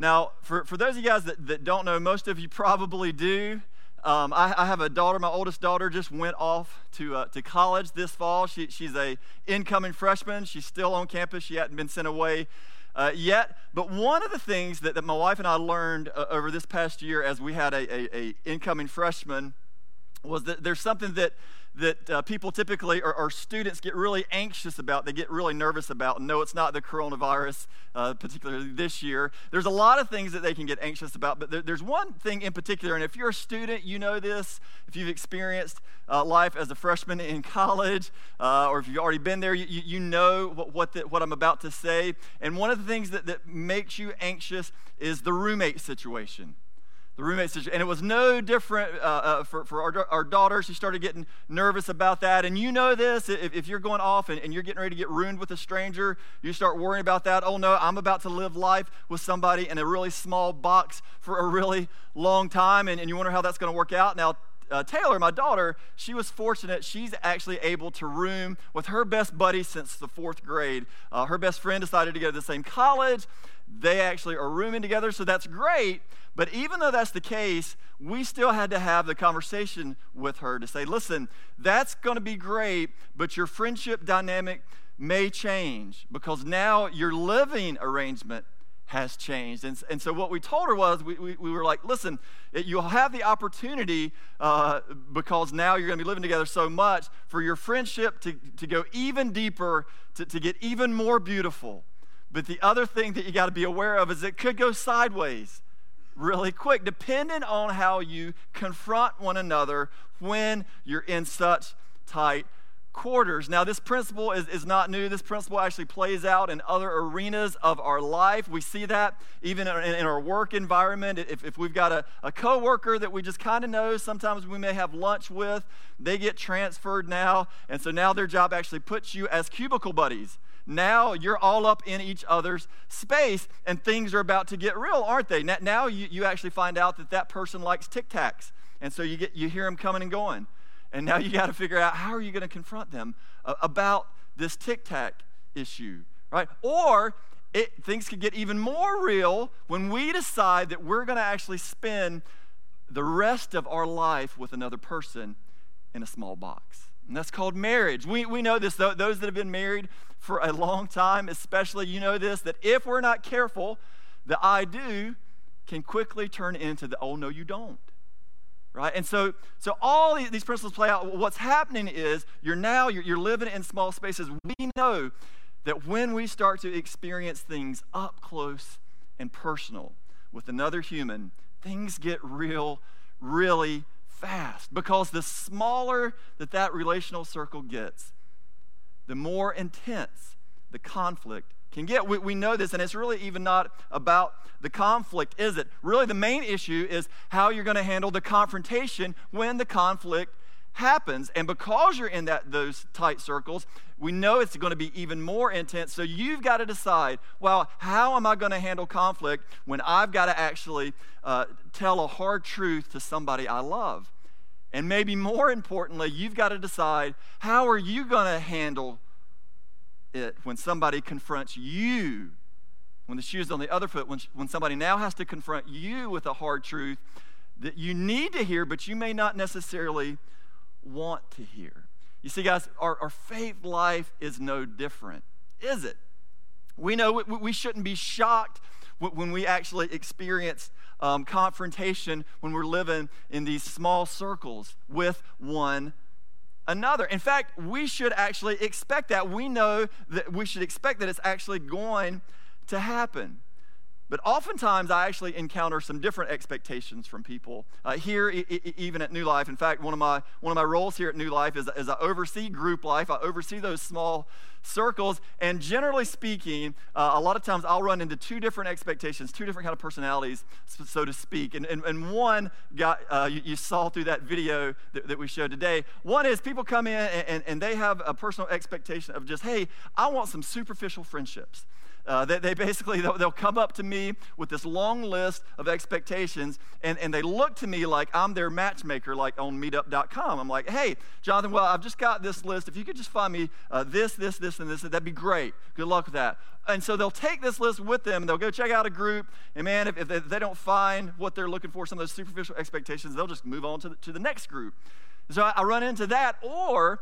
Now, for, for those of you guys that, that don't know, most of you probably do. Um, I, I, have a daughter. My oldest daughter just went off to, uh, to college this fall. She, she's a incoming freshman. She's still on campus. She hadn't been sent away uh, yet. But one of the things that, that my wife and I learned uh, over this past year as we had a, a, a incoming freshman was that there's something that that uh, people typically or, or, students get really anxious about, they get really nervous about. No, it's not the coronavirus, uh, particularly this year. There's a lot of things that they can get anxious about, but there, there's one thing in particular. And if you're a student, you know this. If you've experienced uh, life as a freshman in college, uh, or if you've already been there, you, you know what, what, the, what I'm about to say. And one of the things that, that makes you anxious is the roommate situation the roommate situation. And it was no different uh, uh, for, for our, our daughter. She started getting nervous about that. And you know this if, if you're going off and, and, you're getting ready to get ruined with a stranger, you start worrying about that. Oh no, I'm about to live life with somebody in a really small box for a really long time. And, and you wonder how that's going to work out. Now, uh, Taylor, my daughter, she was fortunate. She's actually able to room with her best buddy since the fourth grade. Uh, her best friend decided to go to the same college. They actually are rooming together, so that's great. But even though that's the case, we still had to have the conversation with her to say, listen, that's going to be great, but your friendship dynamic may change because now your living arrangement has changed. And, and so what we told her was, we, we, we were like, listen, you'll have the opportunity uh, because now you're going to be living together so much for your friendship to, to go even deeper, to, to get even more beautiful. But the other thing that you got to be aware of is it could go sideways really quick, depending on how you confront one another when you're in such tight quarters. Now, this principle is, is not new. This principle actually plays out in other arenas of our life. We see that even in, in our work environment. If, if we've got a, a coworker that we just kind of know, sometimes we may have lunch with, they get transferred now. And so now their job actually puts you as cubicle buddies. Now you're all up in each other's space, and things are about to get real, aren't they? Now you, you actually find out that that person likes Tic Tacs, and so you, get, you hear them coming and going. And now you got to figure out how are you going to confront them uh, about this Tic Tac issue, right? Or it, things could get even more real when we decide that we're going to actually spend the rest of our life with another person in a small box. And that's called marriage. We, we know this, those that have been married for a long time, especially, you know this, that if we're not careful, the I do can quickly turn into the oh, no, you don't right? And so so all these principles play out. What's happening is you're now you're, you're living in small spaces. We know that when we start to experience things up close and personal with another human things get real really fast. Because the smaller that that relational circle gets the more intense the conflict can get. We, we know this, and it's really even not about the conflict, is it? Really, the main issue is how you're going to handle the confrontation when the conflict happens. And because you're in that, those tight circles, we know it's going to be even more intense. So you've got to decide well, how am I going to handle conflict when I've got to actually uh, tell a hard truth to somebody I love? And maybe more importantly, you've got to decide how are you going to handle it when somebody confronts you, when the shoe's on the other foot, when, when somebody now has to confront you with a hard truth that you need to hear, but you may not necessarily want to hear. You see, guys, our, our faith life is no different, is it? We know we, shouldn't be shocked when we actually experience um, confrontation when we're living in these small circles with one another. In fact, we should actually expect that. We know that we should expect that it's actually going to happen. But oftentimes, I actually encounter some different expectations from people uh, here, I- I- even at New Life. In fact, one of my one of my roles here at New Life is, is I oversee group life. I oversee those small circles, and generally speaking, uh, a lot of times I'll run into two different expectations, two different kind of personalities, so to speak. And, and, and one got uh, you, you, saw through that video that, that, we showed today. One is people come in and, and, and they have a personal expectation of just, hey, I want some superficial friendships. Uh, they, they, basically, they'll, they'll, come up to me with this long list of expectations, and, and they look to me like I'm their matchmaker, like on meetup.com. I'm like, hey, Jonathan, well, I've just got this list. If you could just find me uh, this, this, this, and this, that'd be great. Good luck with that. And so they'll take this list with them, and they'll go check out a group, and man, if, if they, if they don't find what they're looking for, some of those superficial expectations, they'll just move on to the, to the next group. So I, I run into that, or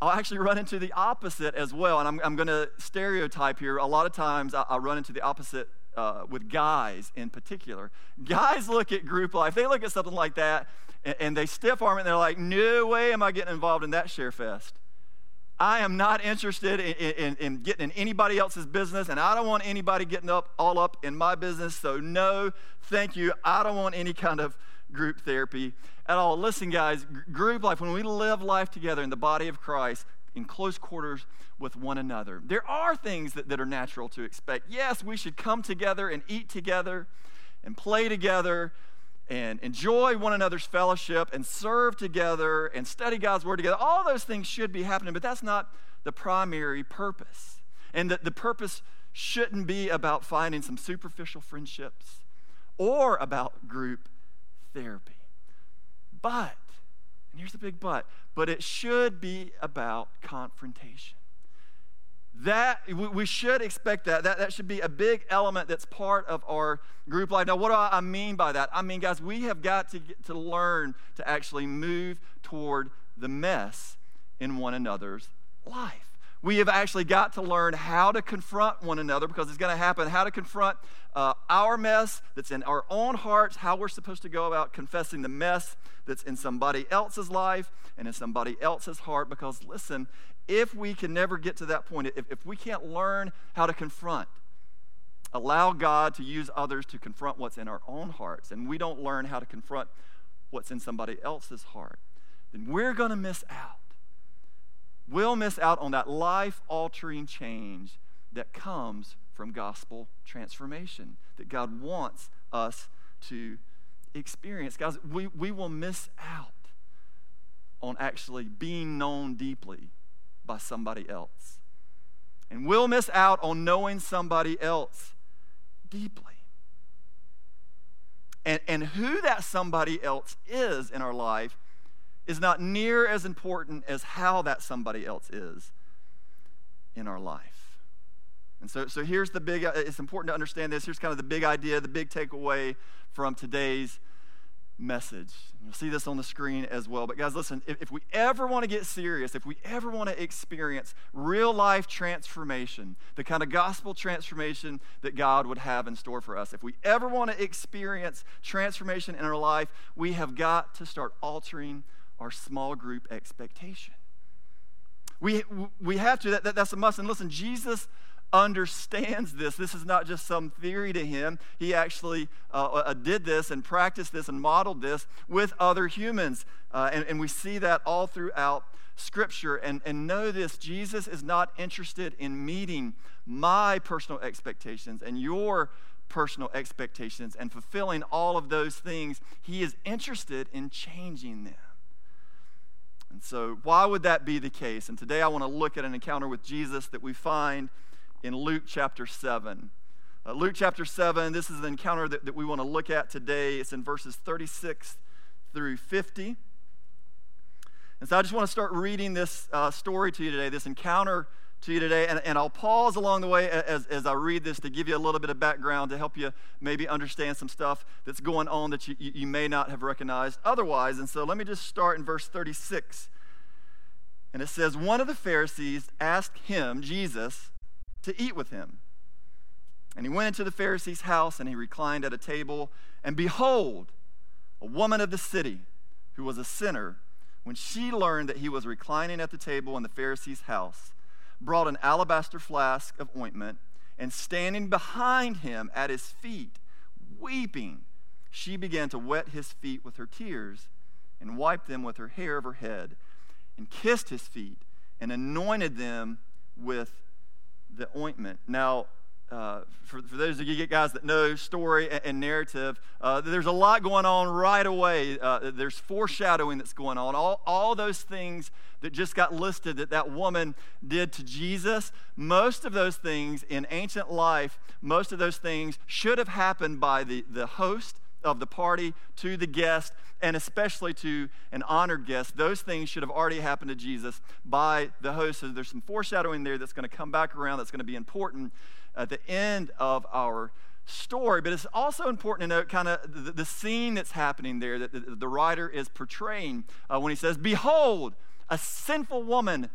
I'll actually run into the opposite as well. And I'm, I'm going to stereotype here. A lot of times I, I run into the opposite uh, with guys in particular. Guys look at group life, they look at something like that, and, and they stiff arm it, and they're like, no way am I getting involved in that share fest. I am not interested in, in, in, getting in anybody else's business, and I don't want anybody getting up all up in my business. So, no, thank you. I don't want any kind of group therapy at all. Listen, guys, group life, when we live life together in the body of Christ, in close quarters with one another, there are things that, that are natural to expect. Yes, we should come together and eat together and play together and enjoy one another's fellowship and serve together and study God's word together. All those things should be happening, but that's not the primary purpose. And the, the purpose shouldn't be about finding some superficial friendships or about group therapy. But, and here's the big but, but it should be about confrontation. That we should expect that. that. That should be a big element that's part of our group life. Now, what do I mean by that? I mean, guys, we have got to get to learn to actually move toward the mess in one another's life. We have actually got to learn how to confront one another because it's going to happen, how to confront uh, our mess that's in our own hearts, how we're supposed to go about confessing the mess that's in somebody else's life and in somebody else's heart. Because listen, if we can never get to that point, if, if we can't learn how to confront, allow God to use others to confront what's in our own hearts, and we don't learn how to confront what's in somebody else's heart, then we're going to miss out will miss out on that life altering change that comes from gospel transformation that God wants us to experience. Guys, we, we will miss out on actually being known deeply by somebody else. And we'll miss out on knowing somebody else deeply. And, and who that somebody else is in our life is not near as important as how that somebody else is in our life. And so, so here's the big, it's important to understand this. Here's kind of the big idea, the big takeaway from today's message. You'll see this on the screen as well. But guys, listen, if, if we ever want to get serious, if we ever want to experience real life transformation, the kind of gospel transformation that God would have in store for us, if we ever want to experience transformation in our life, we have got to start altering our small group expectation. We, we have to, that, that, that's a must. And listen, Jesus understands this. This is not just some theory to him. He actually uh, uh, did this and practiced this and modeled this with other humans. Uh, and, and we see that all throughout Scripture. And, and know this Jesus is not interested in meeting my personal expectations and your personal expectations and fulfilling all of those things. He is interested in changing them. And so, why would that be the case? And today I want to look at an encounter with Jesus that we find in Luke chapter 7. Uh, Luke chapter 7, this is an encounter that, that we want to look at today. It's in verses 36 through 50. And so I just want to start reading this uh, story to you today, this encounter to you today. And, and I'll pause along the way as, as I read this to give you a little bit of background to help you maybe understand some stuff that's going on that you, you may not have recognized otherwise. And so let me just start in verse 36. And it says, One of the Pharisees asked him, Jesus, to eat with him. And he went into the Pharisee's house and he reclined at a table. And behold, a woman of the city who was a sinner, when she learned that he was reclining at the table in the Pharisee's house, brought an alabaster flask of ointment, and standing behind him at his feet, weeping, she began to wet his feet with her tears and wiped them with her hair of her head and kissed his feet and anointed them with the ointment. Now, uh, for, for, those of you guys that know story and, and narrative, uh, there's a lot going on right away. Uh, there's foreshadowing that's going on. All, all those things that just got listed that that woman did to Jesus, most of those things in ancient life, most of those things should have happened by the, the host of the party to the guest and especially to an honored guest. Those things should have already happened to Jesus by the host. So there's some foreshadowing there that's going to come back around that's going to be important at the end of our story. But it's also important to note kind of the, the, scene that's happening there that the, the writer is portraying uh, when he says, Behold, a sinful woman,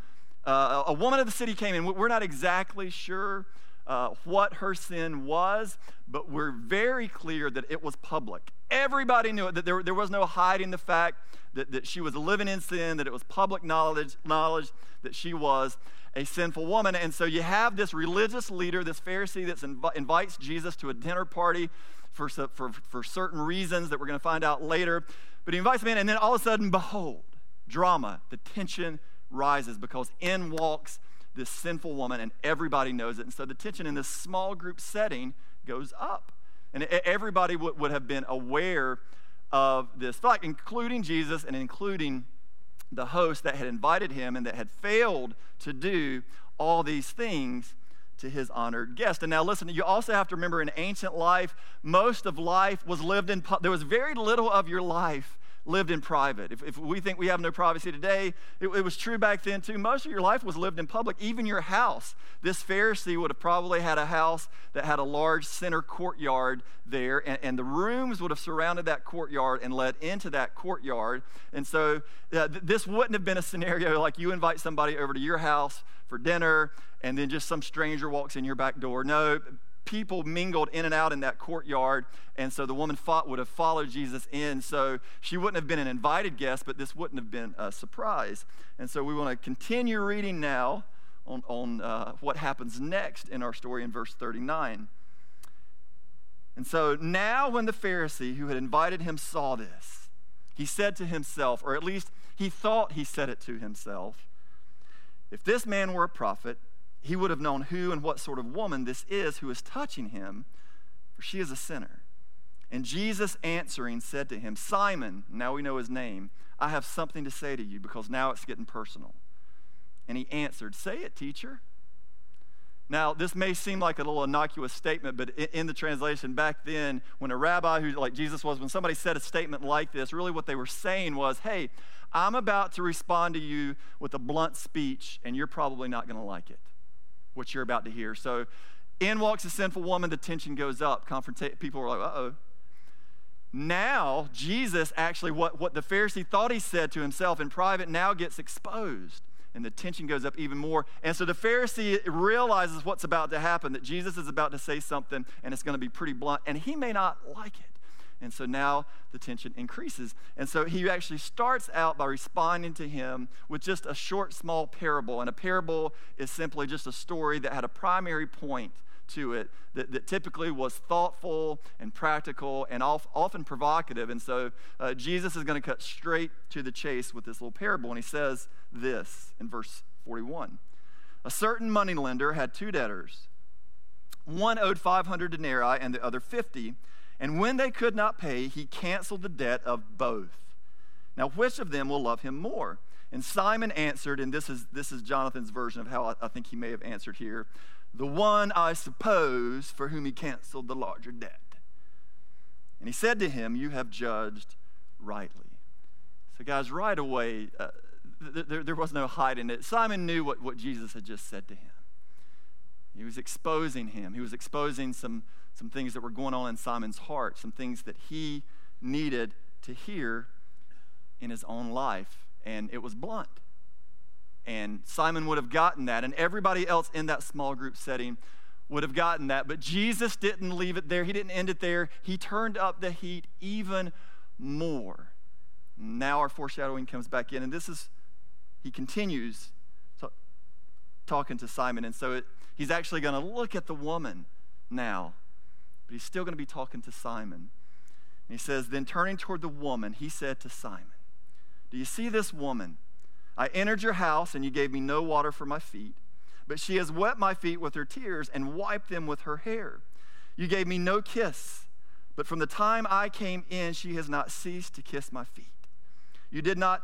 uh, a woman of the city came in. We're not exactly sure uh, what her sin was, but we're very clear that it was public. Everybody knew it, that there, there was no hiding the fact that, that she was living in sin, that it was public knowledge, knowledge that she was a sinful woman. And so you have this religious leader, this Pharisee, that inv- invites Jesus to a dinner party for, for, for certain reasons that we're going to find out later. But he invites him in, and then all of a sudden, behold, drama, the tension rises because in walks this sinful woman, and everybody knows it. And so the tension in this small group setting goes up. And everybody would, would have been aware of this fact, including Jesus and including the host that had invited him and that had failed to do all these things to his honored guest. And now listen, you also have to remember in ancient life, most of life was lived in, there was very little of your life lived in private. If, if we think we have no privacy today, it, it, was true back then too. Most of your life was lived in public, even your house. This Pharisee would have probably had a house that had a large center courtyard there, and, and the rooms would have surrounded that courtyard and led into that courtyard. And so uh, th- this wouldn't have been a scenario like you invite somebody over to your house for dinner and then just some stranger walks in your back door. No, people mingled in and out in that courtyard. And so the woman fought, would have followed Jesus in. So she wouldn't have been an invited guest, but this wouldn't have been a surprise. And so we want to continue reading now on, on uh, what happens next in our story in verse 39. And so now, when the Pharisee who had invited him saw this, he said to himself, or at least he thought he said it to himself, if this man were a prophet, he would have known who and what sort of woman this is who is touching him, for she is a sinner. And Jesus answering said to him, Simon, now we know his name, I have something to say to you because now it's getting personal. And he answered, Say it, teacher. Now, this may seem like a little innocuous statement, but in the translation back then, when a rabbi who, like Jesus was, when somebody said a statement like this, really what they were saying was, Hey, I'm about to respond to you with a blunt speech, and you're probably not going to like it what you're about to hear. So in walks a sinful woman, the tension goes up. Confronta- people are like, uh oh. Now, Jesus actually, what, what the Pharisee thought he said to himself in private now gets exposed. And the tension goes up even more. And so the Pharisee realizes what's about to happen, that Jesus is about to say something and it's going to be pretty blunt, and he may not like it. And so now the tension increases. And so he actually starts out by responding to him with just a short, small parable. And a parable is simply just a story that had a primary point to it that, that typically was thoughtful and practical and often provocative. And so uh, Jesus is going to cut straight to the chase with this little parable. And he says this in verse 41 A certain moneylender had two debtors. One owed 500 denarii and the other 50. And when they could not pay, he canceled the debt of both. Now, which of them will love him more? And Simon answered, and this is, this is Jonathan's version of how I, I think he may have answered here the one, I suppose, for whom he canceled the larger debt. And he said to him, You have judged rightly. So, guys, right away, uh, th- there, there was no hiding it. Simon knew what, what Jesus had just said to him. He was exposing him, he was exposing some some things that were going on in Simon's heart, some things that he needed to hear in his own life. And it was blunt. And Simon would have gotten that, and everybody else in that small group setting would have gotten that. But Jesus didn't leave it there, He didn't end it there. He turned up the heat even more. Now our foreshadowing comes back in, and this is, He continues talking to Simon. And so it, he's actually going to look at the woman now but he's still going to be talking to Simon. And he says, Then turning toward the woman, he said to Simon, Do you see this woman? I entered your house, and you gave me no water for my feet, but she has wet my feet with her tears and wiped them with her hair. You gave me no kiss, but from the time I came in, she has not ceased to kiss my feet. You did not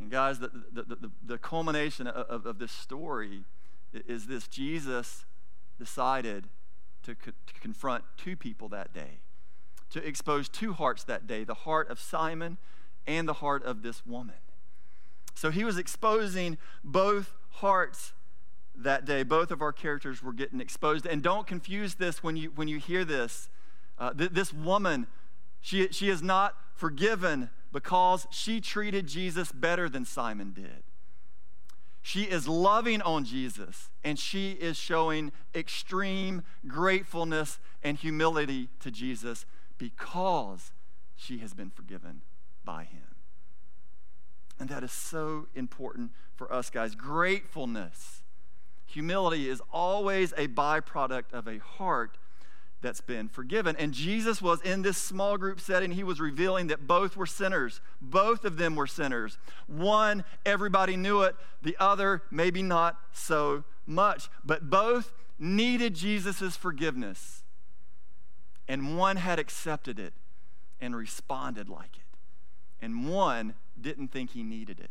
And guys, the, the, the, the culmination of, of, this story is this Jesus decided to, co- to confront two people that day, to expose two hearts that day the heart of Simon and the heart of this woman. So he was exposing both hearts that day. Both of our characters were getting exposed. And don't confuse this when you, when you hear this. Uh, th- this woman, she, she is not forgiven because she treated Jesus better than Simon did. She is loving on Jesus and she is showing extreme gratefulness and humility to Jesus because she has been forgiven by him. And that is so important for us, guys. Gratefulness, humility is always a byproduct of a heart that's been forgiven. And Jesus was in this small group setting, he was revealing that both were sinners. Both of them were sinners. One, everybody knew it, the other, maybe not so much. But both needed Jesus' forgiveness. And one had accepted it and responded like it. And one didn't think he needed it,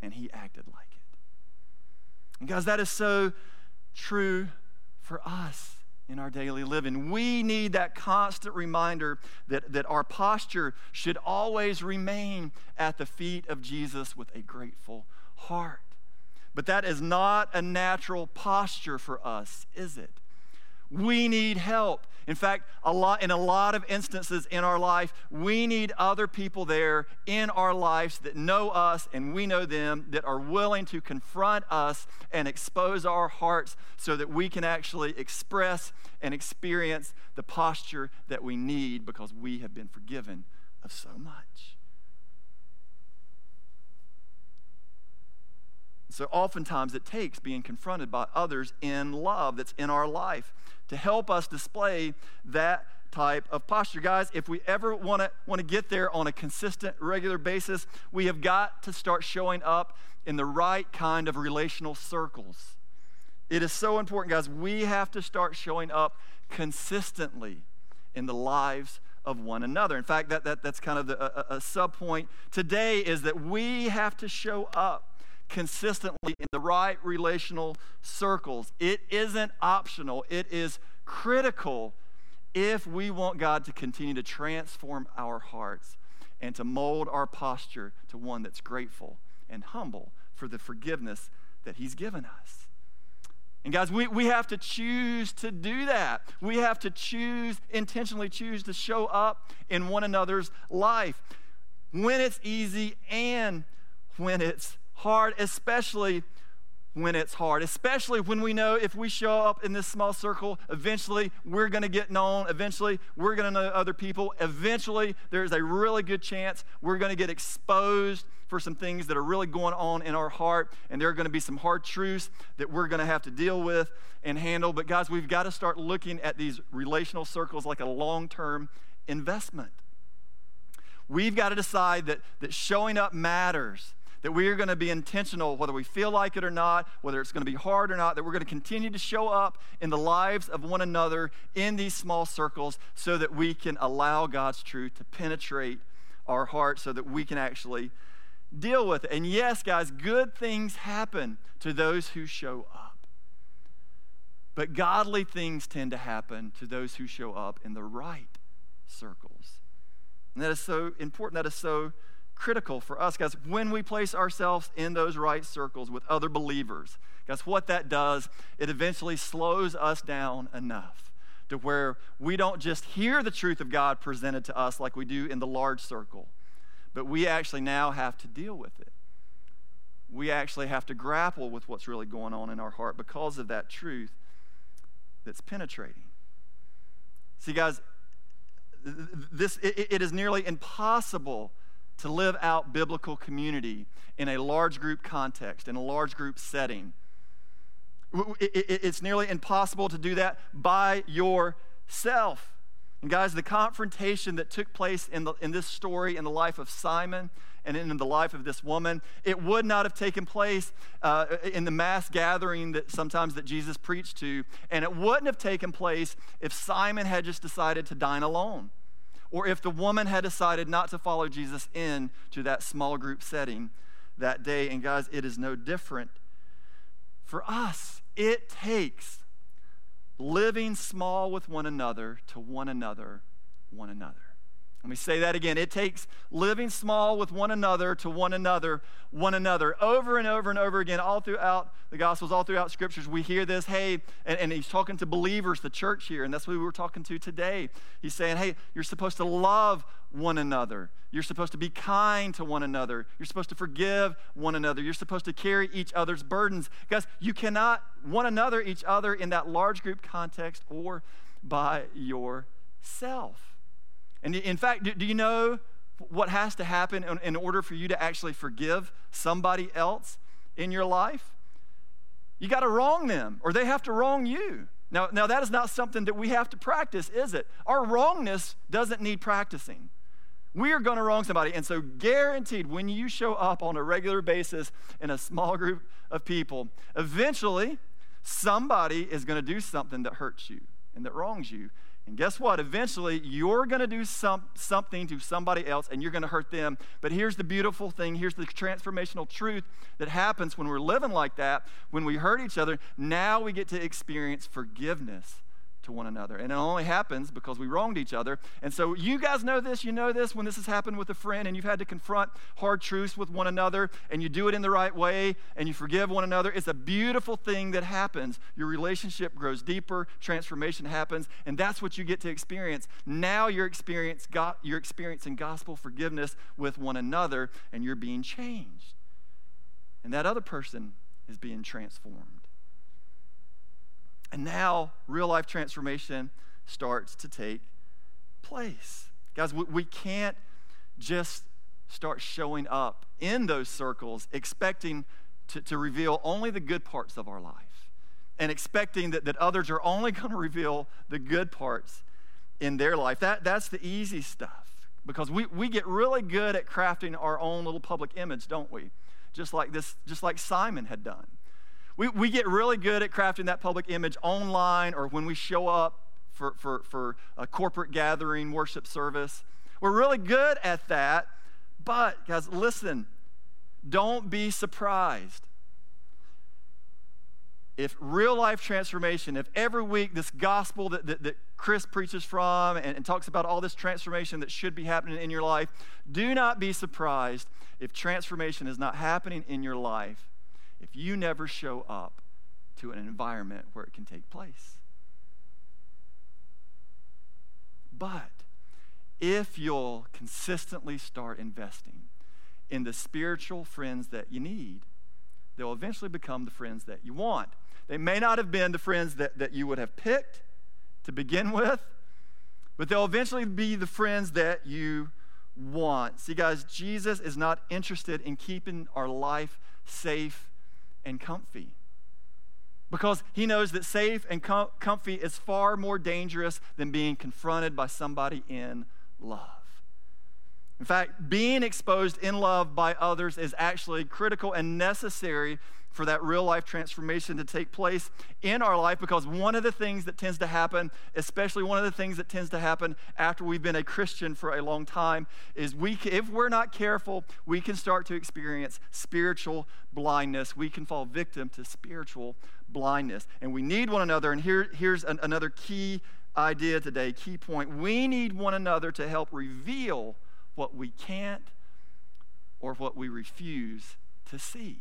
and he acted like it. And guys, that is so true for us in our daily living. We need that constant reminder that, that our posture should always remain at the feet of Jesus with a grateful heart. But that is not a natural posture for us, is it? We need help. In fact, a lot, in a lot of instances in our life, we need other people there in our lives that know us and we know them, that are willing to confront us and expose our hearts so that we can actually express and experience the posture that we need because we have been forgiven of so much. So, oftentimes, it takes being confronted by others in love that's in our life to help us display that type of posture. Guys, if we ever want to want to get there on a consistent, regular basis, we have got to start showing up in the right kind of relational circles. It is so important, guys. We have to start showing up consistently in the lives of one another. In fact, that, that, that's kind of the, a, a sub point today is that we have to show up consistently in the right relational circles. It isn't optional, it is critical if we want God to continue to transform our hearts and to mold our posture to one that's grateful and humble for the forgiveness that He's given us. And guys, we, we have to choose to do that. We have to choose, intentionally choose to show up in one another's life when it's easy and when it's hard, especially when it's hard, especially when we know if we show up in this small circle, eventually we're going to get known. Eventually we're going to know other people. Eventually there's a really good chance we're going to get exposed for some things that are really going on in our heart. And there are going to be some hard truths that we're going to have to deal with and handle. But guys, we've got to start looking at these relational circles like a long term investment. We've got to decide that, that showing up matters that we are going to be intentional, whether we feel like it or not, whether it's going to be hard or not, that we're going to continue to show up in the lives of one another in these small circles so that we can allow God's truth to penetrate our hearts so that we can actually deal with it. And yes, guys, good things happen to those who show up. But godly things tend to happen to those who show up in the right circles. And that is so important. That is so critical for us, guys, when we place ourselves in those right circles with other believers. Guys, what that does, it eventually slows us down enough to where we don't just hear the truth of God presented to us like we do in the large circle, but we actually now have to deal with it. we actually have to grapple with what's really going on in our heart because of that truth that's penetrating. See, guys, this it, it is nearly impossible to live out biblical community in a large group context, in a large group setting. It's nearly impossible to do that by yourself. And guys, the confrontation that took place in, the, in this story in the life of Simon and in the life of this woman, it would not have taken place uh, in the mass gathering that sometimes that Jesus preached to, and it wouldn't have taken place if Simon had just decided to dine alone, or if the woman had decided not to follow Jesus in to that small group setting that day. And guys, it is no different for us. It takes living small with one another to one another, one another. Let me say that again. It takes living small with one another to one another, one another. Over and over and over again, all throughout the Gospels, all throughout Scriptures, we hear this. Hey, and, and he's talking to believers, the church here, and that's what we were talking to today. He's saying, hey, you're supposed to love one another. You're supposed to be kind to one another. You're supposed to forgive one another. You're supposed to carry each other's burdens. Guys, you cannot one another each other in that large group context or by yourself. And in fact, do, you know what has to happen in, in order for you to actually forgive somebody else in your life? You got to wrong them, or they have to wrong you. Now, now, that is not something that we have to practice, is it? Our wrongness doesn't need practicing. We are going to wrong somebody. And so, guaranteed, when you show up on a regular basis in a small group of people, eventually somebody is going to do something that hurts you and that wrongs you. And guess what? Eventually, you're going to do some, something to somebody else and you're going to hurt them. But here's the beautiful thing here's the transformational truth that happens when we're living like that, when we hurt each other. Now we get to experience forgiveness to one another. And it only happens because we wronged each other. And so you guys know this, you know this when this has happened with a friend and you've had to confront hard truths with one another and you do it in the right way and you forgive one another. It's a beautiful thing that happens. Your relationship grows deeper, transformation happens, and that's what you get to experience. Now you're, experience, you're experiencing gospel forgiveness with one another and you're being changed. And that other person is being transformed. And now real life transformation starts to take place. Guys, we, we can't just start showing up in those circles expecting to, to reveal only the good parts of our life and expecting that, that others are only going to reveal the good parts in their life. That, that's the easy stuff because we, we get really good at crafting our own little public image, don't we? Just like this, just like Simon had done. We, we get really good at crafting that public image online or when we show up for, for, for a corporate gathering, worship service. We're really good at that. But, guys, listen, don't be surprised. If real life transformation, if every week this gospel that, that, that Chris preaches from and, and talks about all this transformation that should be happening in your life, do not be surprised if transformation is not happening in your life if you never show up to an environment where it can take place. But if you'll consistently start investing in the spiritual friends that you need, they'll eventually become the friends that you want. They may not have been the friends that, that you would have picked to begin with, but they'll eventually be the friends that you want. See, guys, Jesus is not interested in keeping our life safe and comfy. Because he knows that safe and com- comfy is far more dangerous than being confronted by somebody in love. In fact, being exposed in love by others is actually critical and necessary for that real life transformation to take place in our life because one of the things that tends to happen, especially one of the things that tends to happen after we've been a Christian for a long time, is we, if we're not careful, we can start to experience spiritual blindness. We can fall victim to spiritual blindness. And we need one another. And here, here's an, another key idea today, key point. We need one another to help reveal what we can't or what we refuse to see.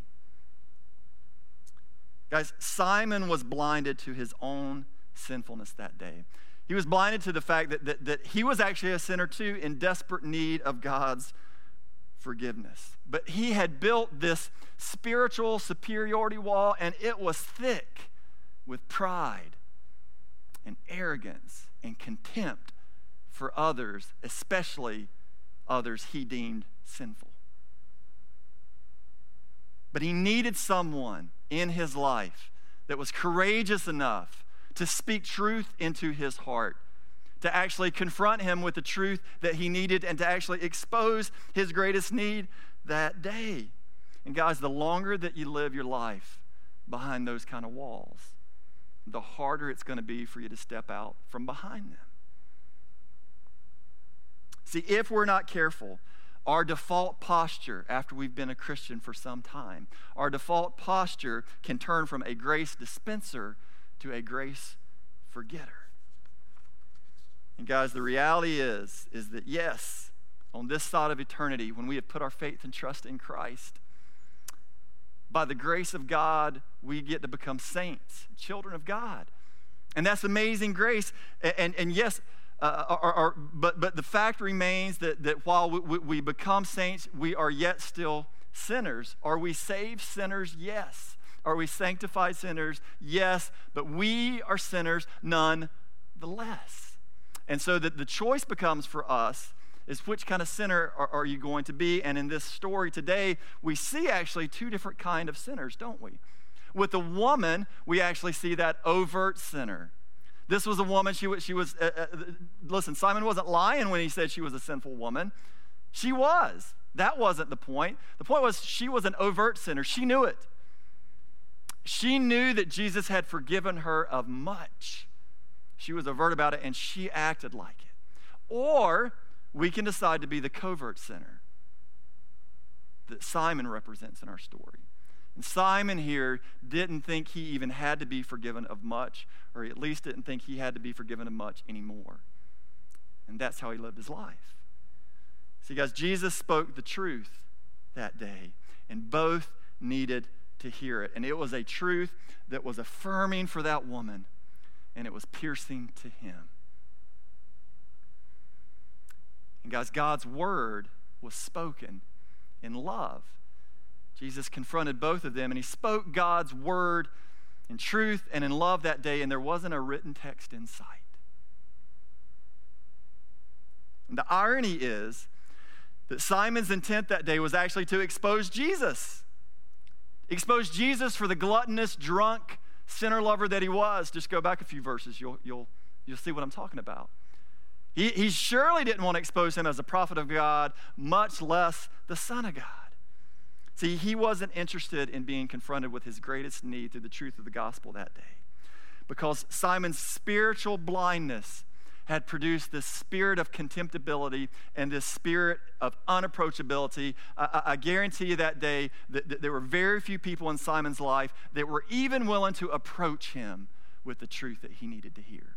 Guys, Simon was blinded to his own sinfulness that day. He was blinded to the fact that, that, that he was actually a sinner too, in desperate need of God's forgiveness. But he had built this spiritual superiority wall, and it was thick with pride and arrogance and contempt for others, especially others he deemed sinful. But he needed someone in his life that was courageous enough to speak truth into his heart, to actually confront him with the truth that he needed, and to actually expose his greatest need that day. And guys, the longer that you live your life behind those kind of walls, the harder it's going to be for you to step out from behind them. See, if we're not careful, our default posture after we've been a Christian for some time, our default posture can turn from a grace dispenser to a grace forgetter. And guys, the reality is is that yes, on this side of eternity when we have put our faith and trust in Christ, by the grace of God, we get to become saints, children of God. And that's amazing grace. And, and, and yes, uh, but, but the fact remains that, that while we, we become saints, we are yet still sinners. Are we saved sinners? Yes. Are we sanctified sinners? Yes. But we are sinners none the less. And so that the choice becomes for us is which kind of sinner are, are, you going to be? And in this story today, we see actually two different kind of sinners, don't we? With the woman, we actually see that overt sinner. This was a woman, she was, she was uh, uh, listen, Simon wasn't lying when he said she was a sinful woman. She was. That wasn't the point. The point was she was an overt sinner. She knew it. She knew that Jesus had forgiven her of much. She was overt about it and she acted like it. Or we can decide to be the covert sinner that Simon represents in our story. And Simon here didn't think he even had to be forgiven of much, or at least didn't think he had to be forgiven of much anymore. And that's how he lived his life. See, guys, Jesus spoke the truth that day, and both needed to hear it. And it was a truth that was affirming for that woman, and it was piercing to him. And guys, God's word was spoken in love. Jesus confronted both of them and he spoke God's word in truth and in love that day, and there wasn't a written text in sight. And the irony is that Simon's intent that day was actually to expose Jesus. Expose Jesus for the gluttonous, drunk, sinner lover that he was. Just go back a few verses, you'll, you'll, you'll see what I'm talking about. He, he surely didn't want to expose him as a prophet of God, much less the Son of God. See, he wasn't interested in being confronted with his greatest need through the truth of the gospel that day. Because Simon's spiritual blindness had produced this spirit of contemptibility and this spirit of unapproachability. I, I guarantee you that day that, that there were very few people in Simon's life that were even willing to approach him with the truth that he needed to hear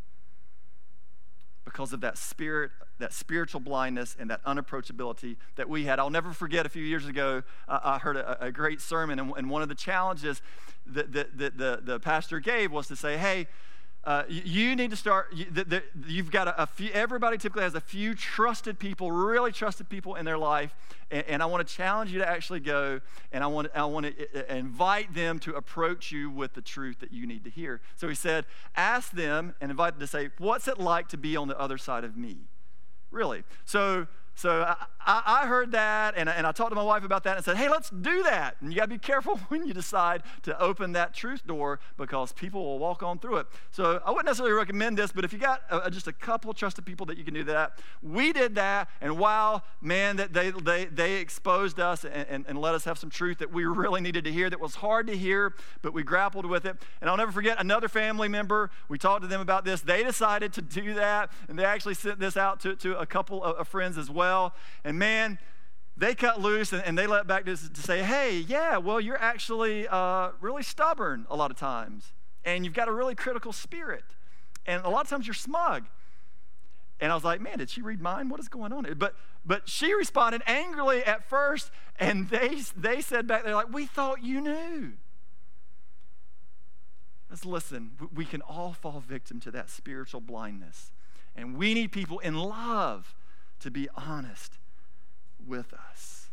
because of that spirit, that spiritual blindness and that unapproachability that we had. I'll never forget a few years ago, uh, I heard a, a, great sermon, and, and, one of the challenges that, that the, the pastor gave was to say, hey, uh, you need to start, you, have got a, a, few, everybody typically has a few trusted people, really trusted people in their life. And, and I want to challenge you to actually go and I want, I want to invite them to approach you with the truth that you need to hear. So he said, ask them and invite them to say, What's it like to be on the other side of me? Really. So, so I, I, heard that and, and I talked to my wife about that and said, hey, let's do that. And you got to be careful when you decide to open that truth door because people will walk on through it. So I wouldn't necessarily recommend this, but if you got a, just a couple trusted people that you can do that, we did that. And wow, man, that they, they, they exposed us and, and, and let us have some truth that we really needed to hear that was hard to hear, but we grappled with it. And I'll never forget another family member, we talked to them about this. They decided to do that and they actually sent this out to, to a couple of, of friends as well. And man, they cut loose and, and they let back to, to, say, hey, yeah, well, you're actually uh, really stubborn a lot of times. And you've got a really critical spirit. And a lot of times you're smug. And I was like, man, did she read mine? What is going on? But but she responded angrily at first, and they they said back they're like, we thought you knew. Let's listen, we can all fall victim to that spiritual blindness. And we need people in love to be honest with us.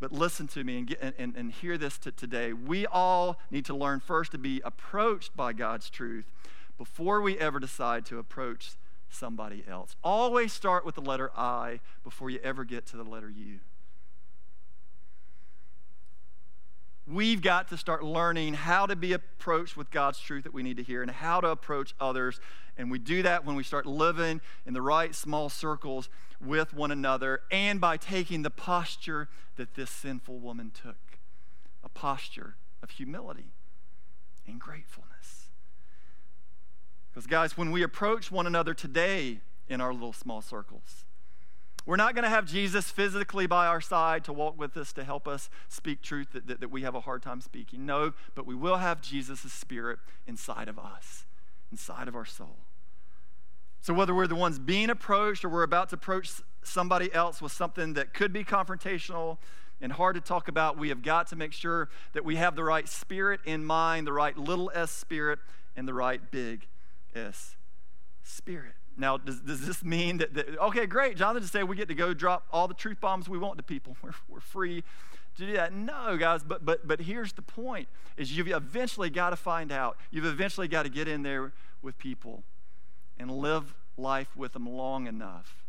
but listen to me and, get, and, and hear this today. We all need to learn first to be approached by God's truth before we ever decide to approach somebody else. Always start with the letter I before you ever get to the letter U. We've got to start learning how to be approached with God's truth that we need to hear and how to approach others. And we do that when we start living in the right small circles with one another and by taking the posture that this sinful woman took a posture of humility and gratefulness. Because, guys, when we approach one another today in our little small circles, we're not going to have Jesus physically by our side to walk with us to help us speak truth that, that, that we have a hard time speaking. No, but we will have Jesus' spirit inside of us, inside of our soul. So, whether we're the ones being approached or we're about to approach somebody else with something that could be confrontational and hard to talk about, we have got to make sure that we have the right spirit in mind, the right little s spirit, and the right big S spirit. Now, does, does this mean that, that, okay, great, Jonathan just said we get to go drop all the truth bombs we want to people. We're, we're free to do that. No, guys, but, but, but here's the point, is you've eventually got to find out. You've eventually got to get in there with people and live life with them long enough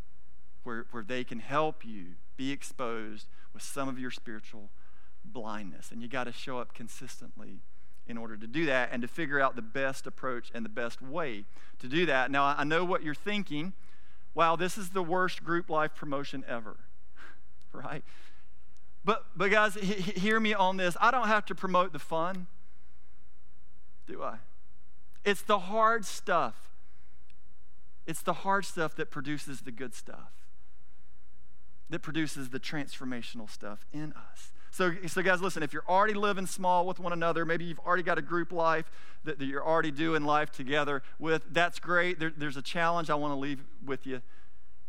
where, where they can help you be exposed with some of your spiritual blindness. And you got to show up consistently in order to do that and to figure out the best approach and the best way to do that. Now, I know what you're thinking. Wow, this is the worst group life promotion ever, right? But, but guys, he, hear me on this. I don't have to promote the fun, do I? It's the hard stuff. It's the hard stuff that produces the good stuff, that produces the transformational stuff in us. So, so, guys, listen, if you're already living small with one another, maybe you've already got a group life that, that you're already doing life together with, that's great. There, there's a challenge I want to leave with you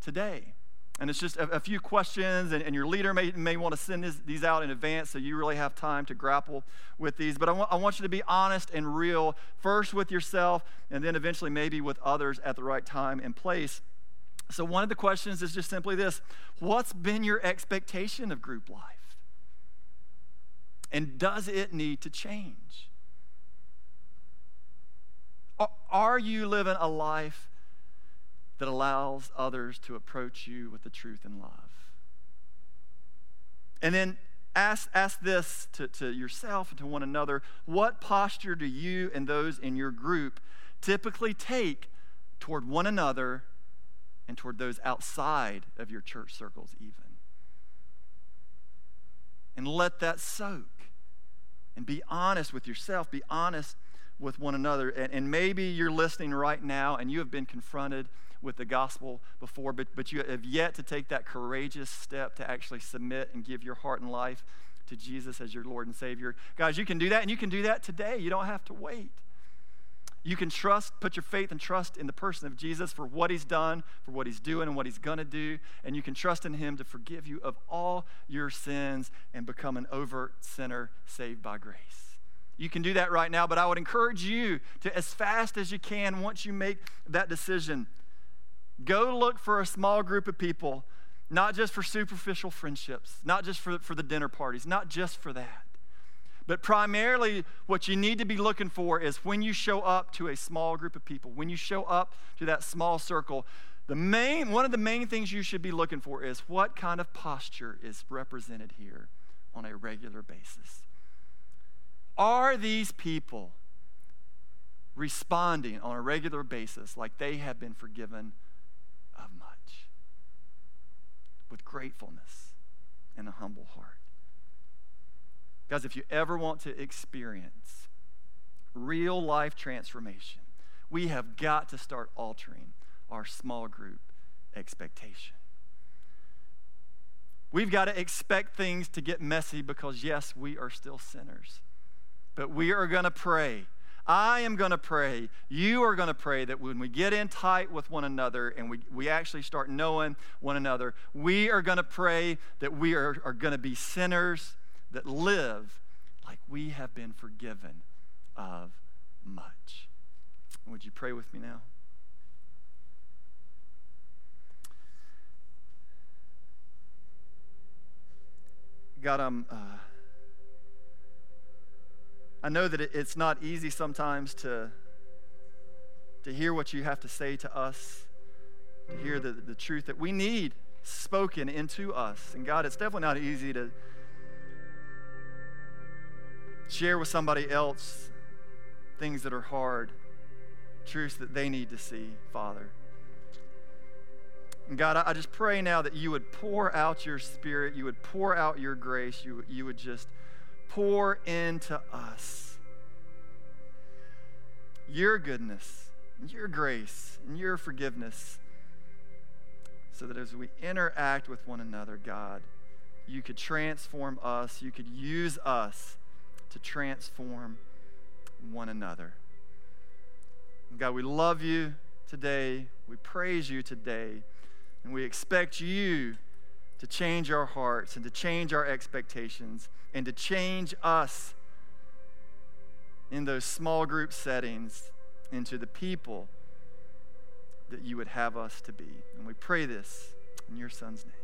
today. And it's just a, a few questions, and, and, your leader may, may want to send this, these out in advance so you really have time to grapple with these. But I, I want you to be honest and real, first with yourself, and then eventually maybe with others at the right time and place. So, one of the questions is just simply this What's been your expectation of group life? And does it need to change? Are you living a life that allows others to approach you with the truth and love? And then ask, ask this to, to yourself and to one another what posture do you and those in your group typically take toward one another and toward those outside of your church circles, even? And let that soak and be honest with yourself, be honest with one another. And, and, maybe you're listening right now and you have been confronted with the gospel before, but, but you have yet to take that courageous step to actually submit and give your heart and life to Jesus as your Lord and Savior. Guys, you can do that, and you can do that today. You don't have to wait. You can trust, put your faith and trust in the person of Jesus for what he's done, for what he's doing, and what he's going to do. And you can trust in him to forgive you of all your sins and become an overt sinner saved by grace. You can do that right now, but I would encourage you to, as fast as you can, once you make that decision, go look for a small group of people, not just for superficial friendships, not just for, for the dinner parties, not just for that but primarily, what you need to be looking for is when you show up to a small group of people, when you show up to that small circle, the main, one of the main things you should be looking for is what kind of posture is represented here on a regular basis. Are these people responding on a regular basis like they have been forgiven of much? With gratefulness and a humble heart. Guys, if you ever want to experience real life transformation, we have got to start altering our small group expectation. We've got to expect things to get messy because, yes, we are still sinners. But we are going to pray. I am going to pray. You are going to pray that when we get in tight with one another and we, we actually start knowing one another, we are going to pray that we are, are going to be sinners that live like we have been forgiven of much. Would you pray with me now? God, I'm. Uh, I know that it's not easy sometimes to, to hear what you have to say to us, to hear the, the truth that we need spoken into us. And God, it's definitely not easy to share with somebody else things that are hard, truths that they need to see, Father. And God, I just pray now that you would pour out your spirit, you would pour out your grace, you, you would just pour into us your goodness, your grace, and your forgiveness, so that as we interact with one another, God, you could transform us, you could use us to transform one another. God, we love you today. We praise you today. And we expect you to change our hearts and to change our expectations and to change us in those small group settings into the people that you would have us to be. And we pray this in your son's name.